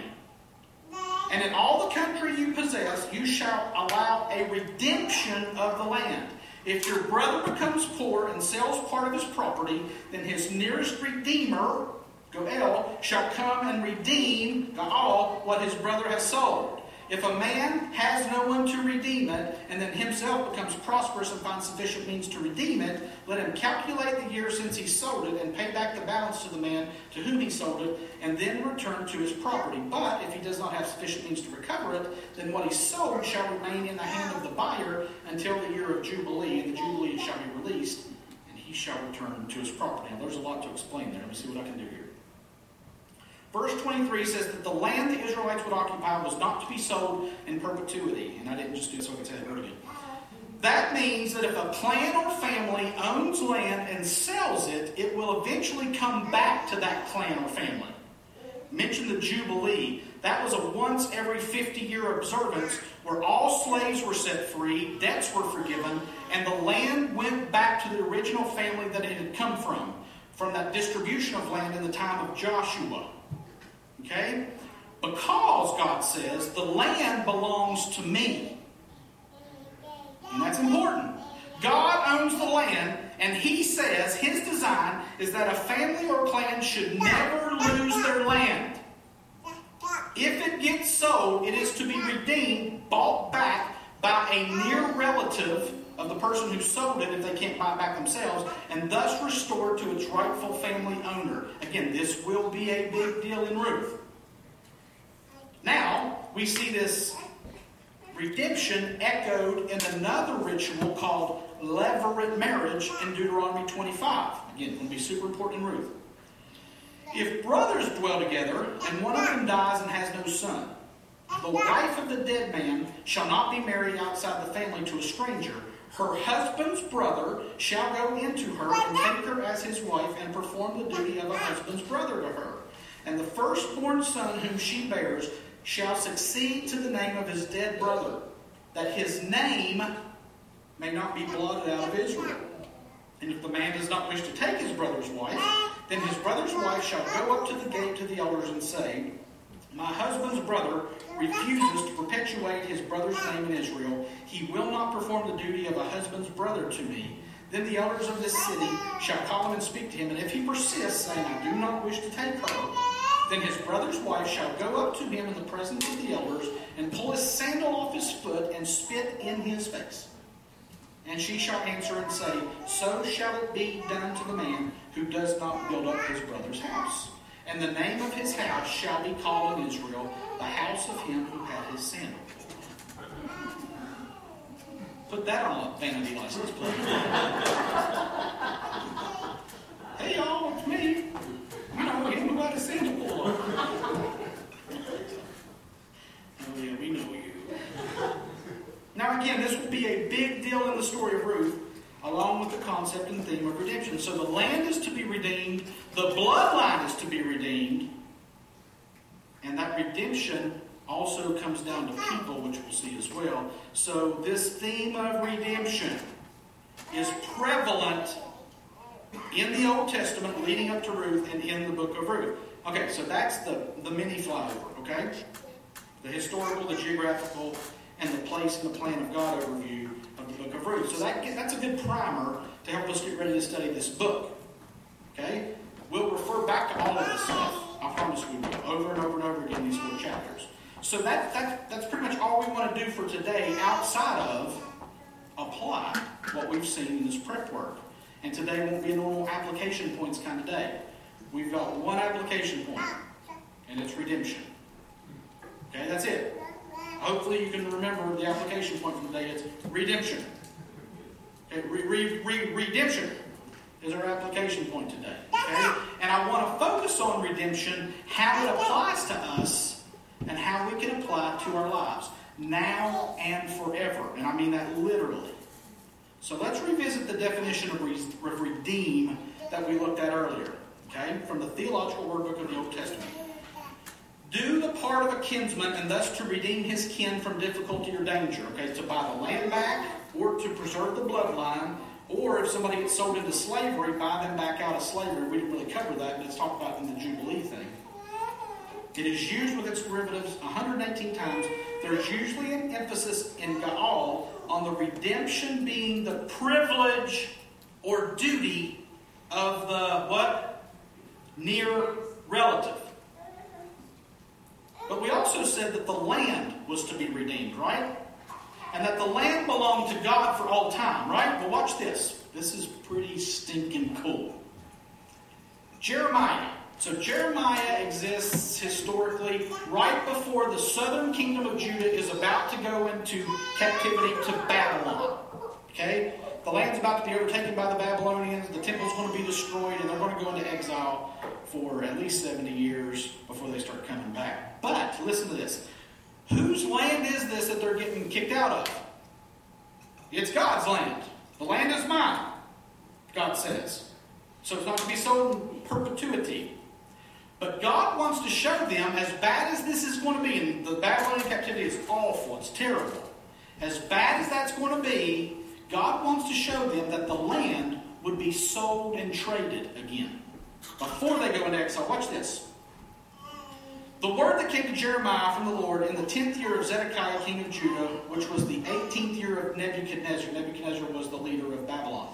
[SPEAKER 1] And in all the country you possess, you shall allow a redemption of the land. If your brother becomes poor and sells part of his property, then his nearest redeemer, Goel, shall come and redeem the all what his brother has sold. if a man has no one to redeem it, and then himself becomes prosperous and finds sufficient means to redeem it, let him calculate the year since he sold it and pay back the balance to the man to whom he sold it, and then return to his property. But if he does not have sufficient means to recover it, then what he sold shall remain in the hand of the buyer until the year of Jubilee, and the Jubilee shall be released, and he shall return to his property. Now, there's a lot to explain there. Let me see what I can do here. Verse 23 says that the land the Israelites would occupy was not to be sold in perpetuity. And I didn't just do this so I could say that word again. That means that if a clan or family owns land and sells it, it will eventually come back to that clan or family. Mention the Jubilee. That was a once every 50 year observance where all slaves were set free, debts were forgiven, and the land went back to the original family that it had come from, from that distribution of land in the time of Joshua. Okay? Because, God says, the land belongs to me. And that's important. God owns the land, and He says His design is that a family or clan should never lose their land. If it gets sold, it is to be redeemed, bought back by a near relative of the person who sold it if they can't buy it back themselves, and thus restored to its rightful family owner. Again, this will be a big deal in Ruth. Now, we see this redemption echoed in another ritual called levirate marriage in Deuteronomy 25. Again, to be super important in Ruth. If brothers dwell together and one of them dies and has no son, the wife of the dead man shall not be married outside the family to a stranger. Her husband's brother shall go into her and take her as his wife and perform the duty of a husband's brother to her. And the firstborn son whom she bears shall succeed to the name of his dead brother, that his name may not be blotted out of Israel. And if the man does not wish to take his brother's wife, then his brother's wife shall go up to the gate to the elders and say, My husband's brother refuses to perpetuate his brother's name in Israel. He will not perform the duty of a husband's brother to me. Then the elders of this city shall call him and speak to him, and if he persists, saying, I do not wish to take her, then his brother's wife shall go up to him in the presence of the elders and pull his sandal off his foot and spit in his face. And she shall answer and say, So shall it be done to the man who does not build up his brother's house. And the name of his house shall be called in Israel the house of him who had his sandal. Put that on a vanity license plate. hey y'all, it's me. Him who had a sandal pull. Oh yeah, we know you. Now again, this will be a big deal in the story of Ruth, concept and theme of redemption. So the land is to be redeemed, the bloodline is to be redeemed, and that redemption also comes down to people, which we'll see as well. So this theme of redemption is prevalent in the Old Testament leading up to Ruth and in the book of Ruth. Okay, so that's the, the mini flyover, okay? The historical, the geographical, and the place and the plan of God overview of the book of Ruth. So that, that's a good primer to help us get ready to study this book. Okay? We'll refer back to all of this stuff. I promise we will. Over and over and over again, these four chapters. So that, that, that's pretty much all we want to do for today outside of apply what we've seen in this prep work. And today won't be a normal application points kind of day. We've got one application point, and it's redemption. Okay, that's it. Hopefully you can remember the application point from today. It's redemption. Re, re, re, redemption is our application point today. Okay? And I want to focus on redemption, how it applies to us, and how we can apply it to our lives. Now and forever. And I mean that literally. So let's revisit the definition of, re- of redeem that we looked at earlier, okay, from the Theological Word Book of the Old Testament. Do the part of a kinsman and thus to redeem his kin from difficulty or danger, okay, to buy the land back or to preserve the bloodline, or if somebody gets sold into slavery, buy them back out of slavery. We didn't really cover that, but it's talked about in the Jubilee thing. It is used with its derivatives 118 times. There's usually an emphasis in Gaal on the redemption being the privilege or duty of the what? Near relative. But we also said that the land was to be redeemed, right? And that the land belonged to God for all time, right? But watch this. This is pretty stinking cool. Jeremiah. So Jeremiah exists historically right before the southern kingdom of Judah is about to go into captivity to Babylon. Okay? The land's about to be overtaken by the Babylonians, the temple's going to be destroyed, and they're going to go into exile for at least 70 years before they start coming back. But listen to this. Whose land is this that they're getting kicked out of? It's God's land. The land is mine, God says. So it's not to be sold in perpetuity. But God wants to show them, as bad as this is going to be, and the Babylonian captivity is awful, it's terrible. As bad as that's going to be, God wants to show them that the land would be sold and traded again before they go into exile. Watch this. The word that came to Jeremiah from the Lord in the tenth year of Zedekiah, king of Judah, which was the eighteenth year of Nebuchadnezzar. Nebuchadnezzar was the leader of Babylon.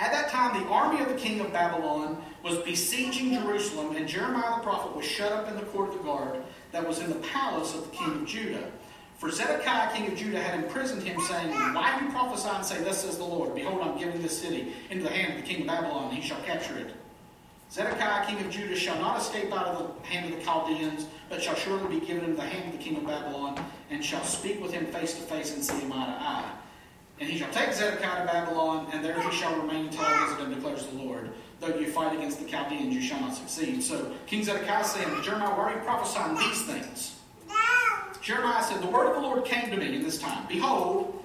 [SPEAKER 1] At that time, the army of the king of Babylon was besieging Jerusalem, and Jeremiah the prophet was shut up in the court of the guard that was in the palace of the king of Judah. For Zedekiah, king of Judah, had imprisoned him, saying, Why do you prophesy and say, Thus says the Lord, Behold, I'm giving this city into the hand of the king of Babylon, and he shall capture it. Zedekiah, king of Judah, shall not escape out of the hand of the Chaldeans, but shall surely be given into the hand of the king of Babylon, and shall speak with him face to face and see him eye to eye. And he shall take Zedekiah to Babylon, and there he shall remain until I visit him, declares the Lord. Though you fight against the Chaldeans, you shall not succeed. So King Zedekiah said, Jeremiah, why are you prophesying these things? Jeremiah said, The word of the Lord came to me in this time. Behold,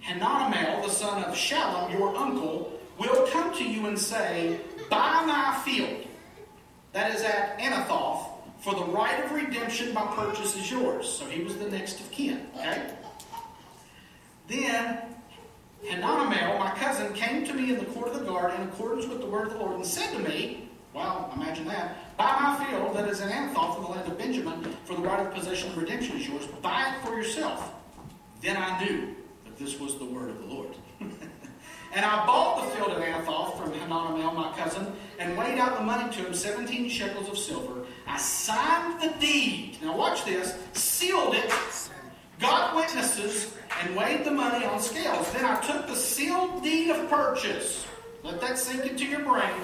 [SPEAKER 1] Hananiah, the son of Shallum, your uncle, will come to you and say, Buy my field, that is at Anathoth, for the right of redemption by purchase is yours. So he was the next of kin. Okay? Then Hananiah, my cousin, came to me in the court of the guard in accordance with the word of the Lord and said to me, Well, imagine that. Buy my field that is in Anathoth in the land of Benjamin, for the right of possession and redemption is yours. Buy it for yourself. Then I knew that this was the word of the Lord. and I bought the field of Anathoth from Hananiah, my cousin, and weighed out the money to him, 17 shekels of silver. I signed the deed. Now watch this. Sealed it. Got witnesses and weighed the money on scales. Then I took the sealed deed of purchase. Let that sink into your brain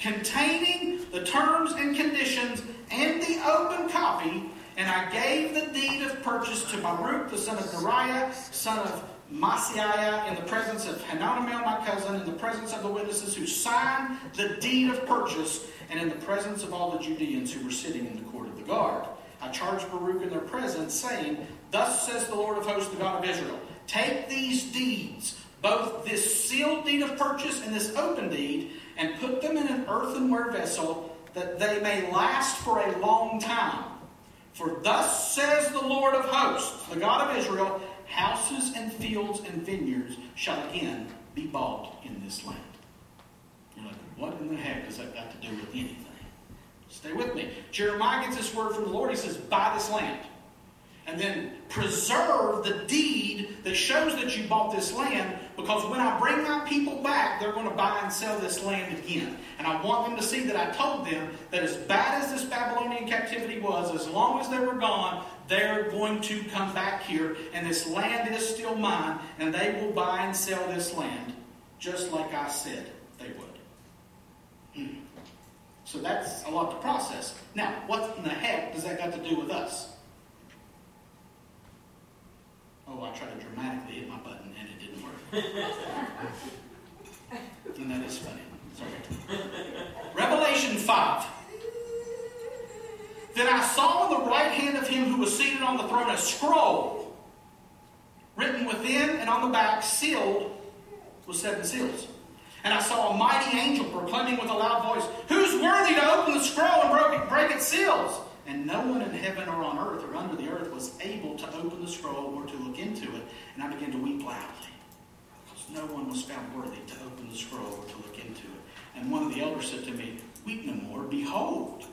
[SPEAKER 1] containing the terms and conditions and the open copy, and I gave the deed of purchase to Baruch, the son of Neriah, son of Maaseiah, in the presence of Hananiah, my cousin, in the presence of the witnesses who signed the deed of purchase, and in the presence of all the Judeans who were sitting in the court of the guard. I charged Baruch in their presence, saying, Thus says the Lord of hosts, the God of Israel, take these deeds, both this sealed deed of purchase and this open deed, and put them in an earthenware vessel, that they may last for a long time. For thus says the Lord of hosts, the God of Israel, houses and fields and vineyards shall again be bought in this land. You're like, what in the heck does that got to do with anything? Stay with me. Jeremiah gets this word from the Lord. He says, buy this land and then preserve the deed that shows that you bought this land because when I bring my people back, they're going to buy and sell this land again. And I want them to see that I told them that as bad as this Babylonian captivity was, as long as they were gone, they're going to come back here, and this land is still mine, and they will buy and sell this land just like I said they would. Hmm. So that's a lot to process. Now, what in the heck does that got to do with us? Oh, I tried to dramatically hit my button and it didn't work. and that is funny. Sorry. Revelation 5. Then I saw in the right hand of him who was seated on the throne a scroll written within and on the back, sealed with seven seals. And I saw a mighty angel proclaiming with a loud voice, Who's worthy to open the scroll and break its seals? And no one in heaven or on earth or under the earth was able to open the scroll or to look into it. And I began to weep loudly, because no one was found worthy to open the scroll or to look into it. And one of the elders said to me, Weep no more. Behold,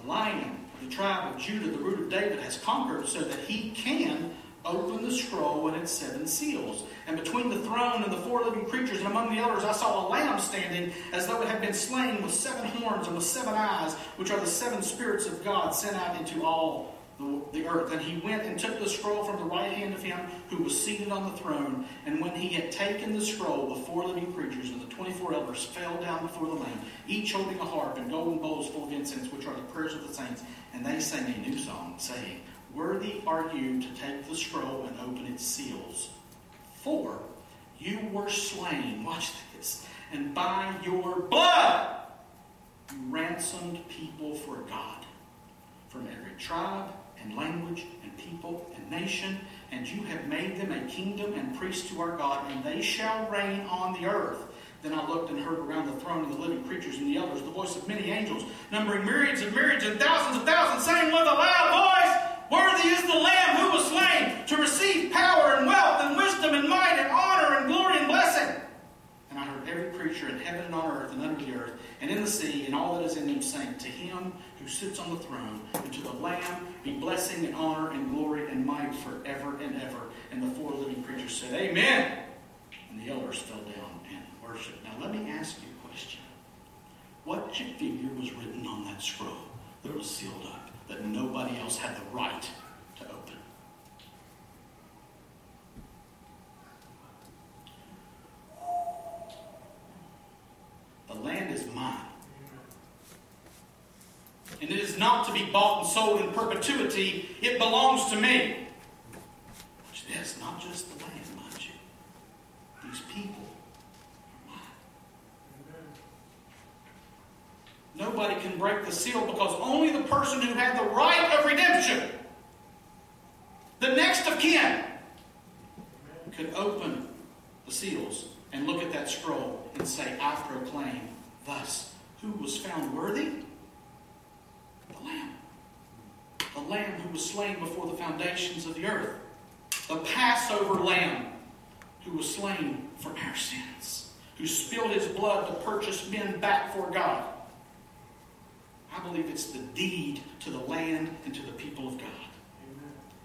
[SPEAKER 1] the lion the tribe of Judah, the root of David, has conquered so that he can open the scroll and its seven seals. And between the throne and the four living creatures and among the elders, I saw a lamb standing as though it had been slain with seven horns and with seven eyes, which are the seven spirits of God sent out into all the, earth. And he went and took the scroll from the right hand of him who was seated on the throne. And when he had taken the scroll, the four living creatures and the twenty four elders fell down before the Lamb, each holding a harp and golden bowls full of incense, which are the prayers of the saints. And they sang a new song, saying, Worthy are you to take the scroll and open its seals. For you were slain, watch this, and by your blood you ransomed people for God from every tribe and language and people and nation, and you have made them a kingdom and priests to our God, and they shall reign on the earth. Then I looked and heard around the throne of the living creatures and the elders the voice of many angels, numbering myriads and myriads and thousands of thousands, saying with a loud voice, Worthy is the Lamb who was slain to receive power and wealth and wisdom and might and honor and glory and. And I heard every creature in heaven and on earth and under the earth and in the sea and all that is in them saying, To him who sits on the throne and to the Lamb be blessing and honor and glory and might forever and ever. And the four living creatures said, Amen. And the elders fell down and worshiped. Now let me ask you a question. What figure was written on that scroll that was sealed up that nobody else had the right to open? The land is mine. And it not to be bought and sold in perpetuity. It belongs to me. Is not just the land, mind you. These people are mine. Nobody can break the seal because only the person who had the right of redemption, the next of kin, could open the seals and look at that scroll and say, I proclaim thus who was found worthy? The Lamb. The Lamb who was slain before the foundations of the earth. The Passover Lamb who was slain for our sins. Who spilled his blood to purchase men back for God. I believe it's the deed to the land and to the people of God.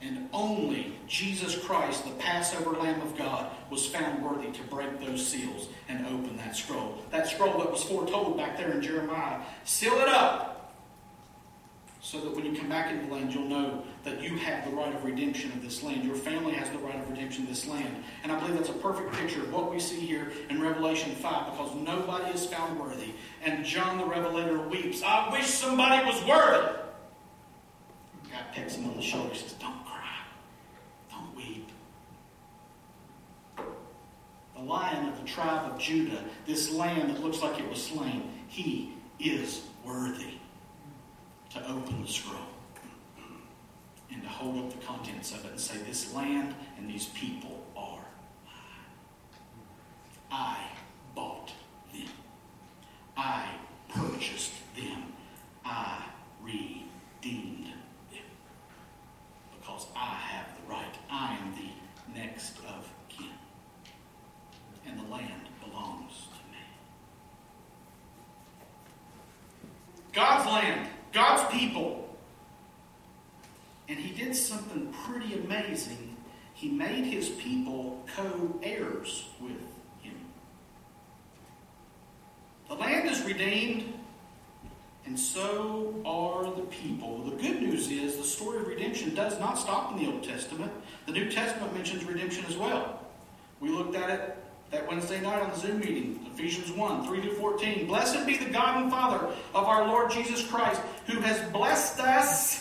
[SPEAKER 1] And only Jesus Christ, the Passover Lamb of God, was found worthy to break those seals and open that scroll. That scroll that was foretold back there in Jeremiah. Seal it up so that when you come back into the land, you'll know that you have the right of redemption of this land. Your family has the right of redemption of this land. And I believe that's a perfect picture of what we see here in Revelation 5 because nobody is found worthy. And John the Revelator weeps, I wish somebody was worthy. God pecks him on the shoulder and says, Don't cry. Don't weep. The lion of the tribe of Judah, this lamb that looks like it was slain, he is worthy to open the scroll and to hold up the contents of it and say, This land and these people are mine. I bought them. I purchased them. I redeemed them. Because I have the right. I am the next of kin. And the land belongs to me. God's land, God's people. And he did something pretty amazing. He made his people co heirs with him. The land is redeemed, and so are the people. The good news is the story of redemption does not stop in the Old Testament. The New Testament mentions redemption as well. We looked at it that Wednesday night on the Zoom meeting, Ephesians 1 3 to 14. Blessed be the God and Father of our Lord Jesus Christ, who has blessed us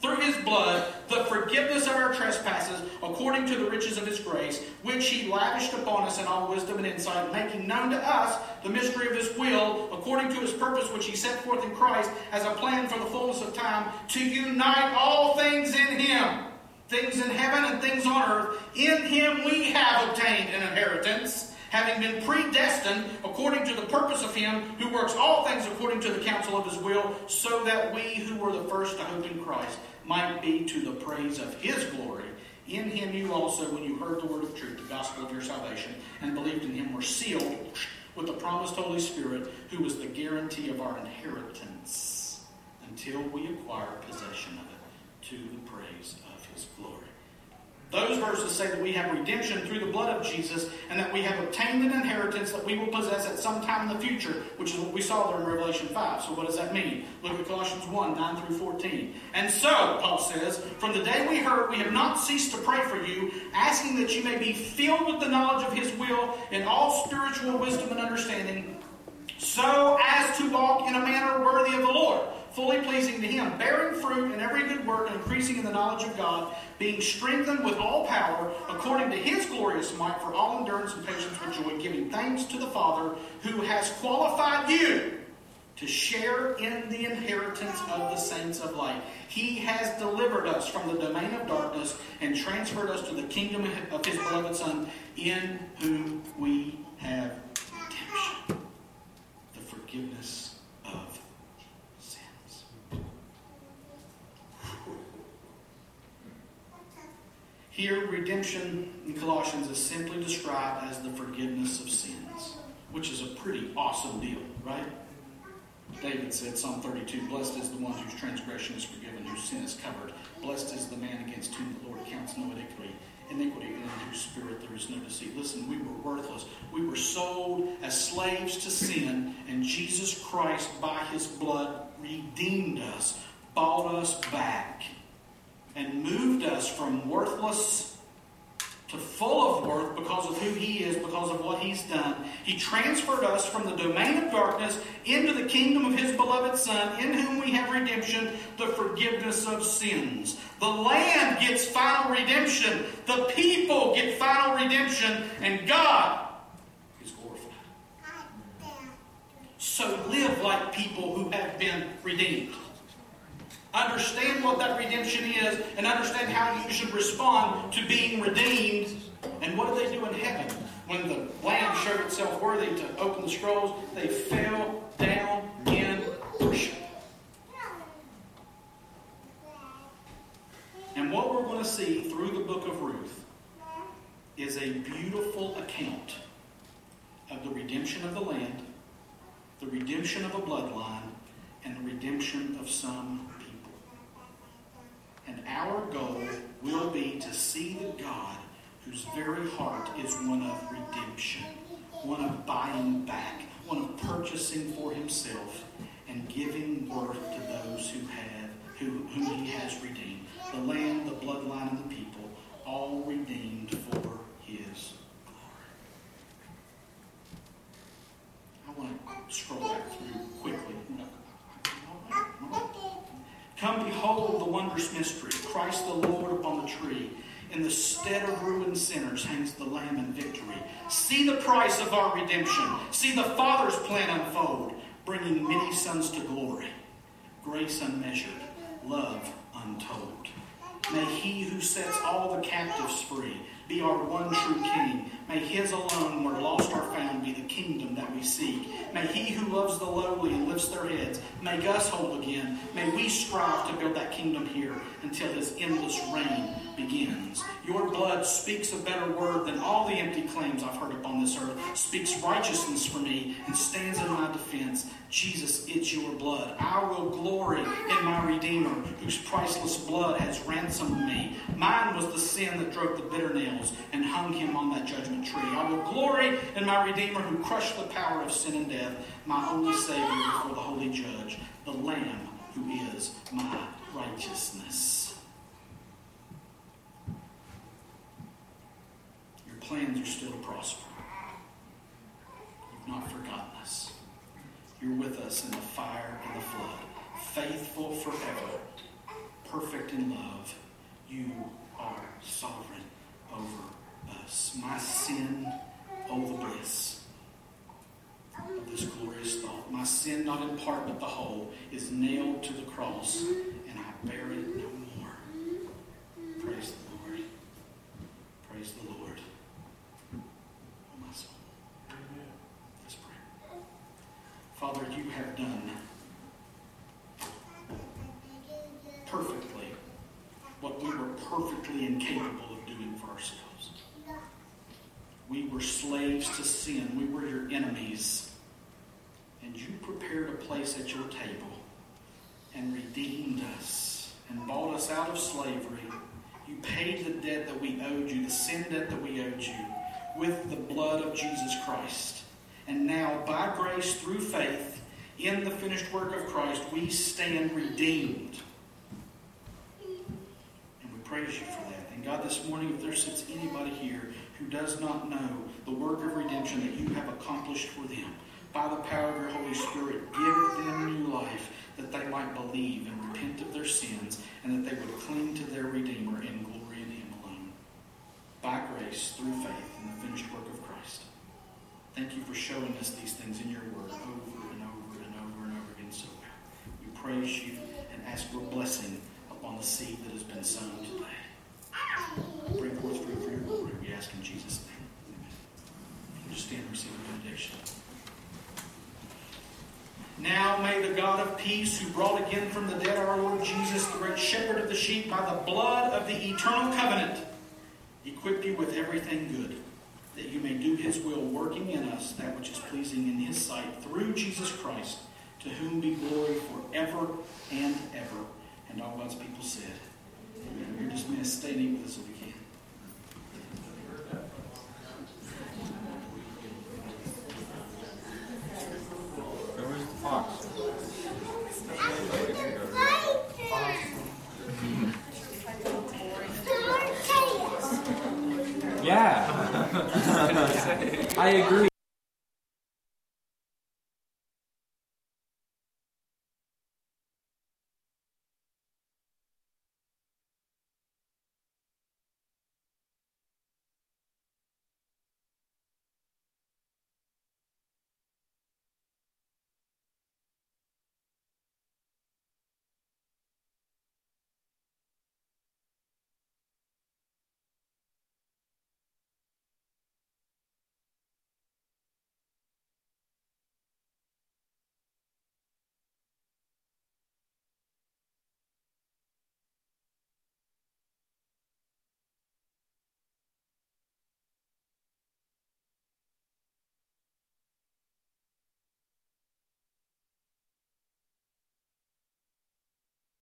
[SPEAKER 1] through his blood the forgiveness of our trespasses according to the riches of his grace, which he lavished upon us in all wisdom and insight, making known to us the mystery of his will, according to his purpose which he set forth in Christ as a plan for the fullness of time, to unite all things in him, things in heaven and things on earth. In him we have obtained an inheritance having been predestined according to the purpose of him who works all things according to the counsel of his will, so that we who were the first to hope in Christ might be to the praise of his glory. In him you also, when you heard the word of truth, the gospel of your salvation, and believed in him, were sealed with the promised Holy Spirit, who was the guarantee of our inheritance until we acquire possession of it to the praise of his glory. Those verses say that we have redemption through the blood of Jesus and that we have obtained an inheritance that we will possess at some time in the future, which is what we saw there in Revelation 5. So, what does that mean? Look at Colossians 1 9 through 14. And so, Paul says, from the day we heard, we have not ceased to pray for you, asking that you may be filled with the knowledge of his will in all spiritual wisdom and understanding, so as to walk in a manner worthy of the Lord fully pleasing to Him, bearing fruit in every good work and increasing in the knowledge of God, being strengthened with all power according to His glorious might for all endurance and patience with joy, giving thanks to the Father who has qualified you to share in the inheritance of the saints of light. He has delivered us from the domain of darkness and transferred us to the kingdom of His beloved Son, in whom we have redemption, the forgiveness Here, redemption in Colossians is simply described as the forgiveness of sins, which is a pretty awesome deal, right? David said, Psalm 32, Blessed is the one whose transgression is forgiven, whose sin is covered. Blessed is the man against whom the Lord counts no iniquity, iniquity and in whose spirit there is no deceit. Listen, we were worthless. We were sold as slaves to sin, and Jesus Christ, by his blood, redeemed us, bought us back and moved us from worthless to full of worth because of who He is, because of what He's done. He transferred us from the domain of darkness into the kingdom of His beloved Son, in whom we have redemption, the forgiveness of sins. The land gets final redemption, the people get final redemption, and God is glorified. So live like people who have been redeemed. Understand what that redemption is and understand how you should respond to being redeemed. And what do they do in heaven? When the Lamb showed itself worthy to open the scrolls, they fell down in worship. And what we're going to see through the book of Ruth is a beautiful account of the redemption of the land, the redemption of a bloodline, and the redemption of some and our goal will be to see the God whose very heart is one of redemption, one of buying back, one of purchasing for himself and giving worth to those who have who, whom he has redeemed. The land, the bloodline, and the people, all redeemed for his glory. I want to scroll back through quickly. Come behold the wondrous mystery Christ the Lord upon the tree. In the stead of ruined sinners hangs the Lamb in victory. See the price of our redemption. See the Father's plan unfold, bringing many sons to glory. Grace unmeasured, love untold. May he who sets all the captives free be our one true King. May his alone, where lost are found, be the kingdom that we seek. May he who loves the lowly and lifts their heads make us whole again. May we strive to build that kingdom here until his endless reign begins. Your blood speaks a better word than all the empty claims I've heard upon this earth, speaks righteousness for me, and stands in my defense. Jesus, it's your blood. I will glory in my Redeemer, whose priceless blood has ransomed me. Mine was the sin that drove the bitter nails and hung him on that judgment tree. I will glory in my Redeemer, who crushed the power of sin and death, my only Savior before the Holy Judge, the Lamb who is my righteousness. Your plans are still to prosper. You've not forgotten us. You're with us in the fire and the flood, faithful forever, perfect in love. You are sovereign over us. My sin, oh the bliss of this glorious thought. My sin, not in part but the whole, is nailed to the cross, and I bear it no more. Praise the Lord. Praise the Lord. Oh, my soul. Father, you have done perfectly what we were perfectly incapable of doing for ourselves. We were slaves to sin. We were your enemies. And you prepared a place at your table and redeemed us and bought us out of slavery. You paid the debt that we owed you, the sin debt that we owed you, with the blood of Jesus Christ. And now, by grace through faith in the finished work of Christ, we stand redeemed. And we praise you for that. And God, this morning, if there sits anybody here who does not know the work of redemption that you have accomplished for them, by the power of your Holy Spirit, give them new life that they might believe and repent of their sins and that they would cling to their Redeemer in glory in Him alone. By grace, through faith in the finished work of Christ. Thank you for showing us these things in your word over and over and over and over again so well. We praise you and ask your blessing upon the seed that has been sown today. Bring forth fruit for your glory, ask in Jesus' name. Amen. Just stand and receive the benediction. Now may the God of peace, who brought again from the dead our Lord Jesus, the great shepherd of the sheep, by the blood of the eternal covenant, equip you with everything good, that you may do his will, working in us that which is pleasing in his sight, through Jesus Christ, to whom be glory forever and ever. And all God's people said, Amen. You're dismissed. Stay with us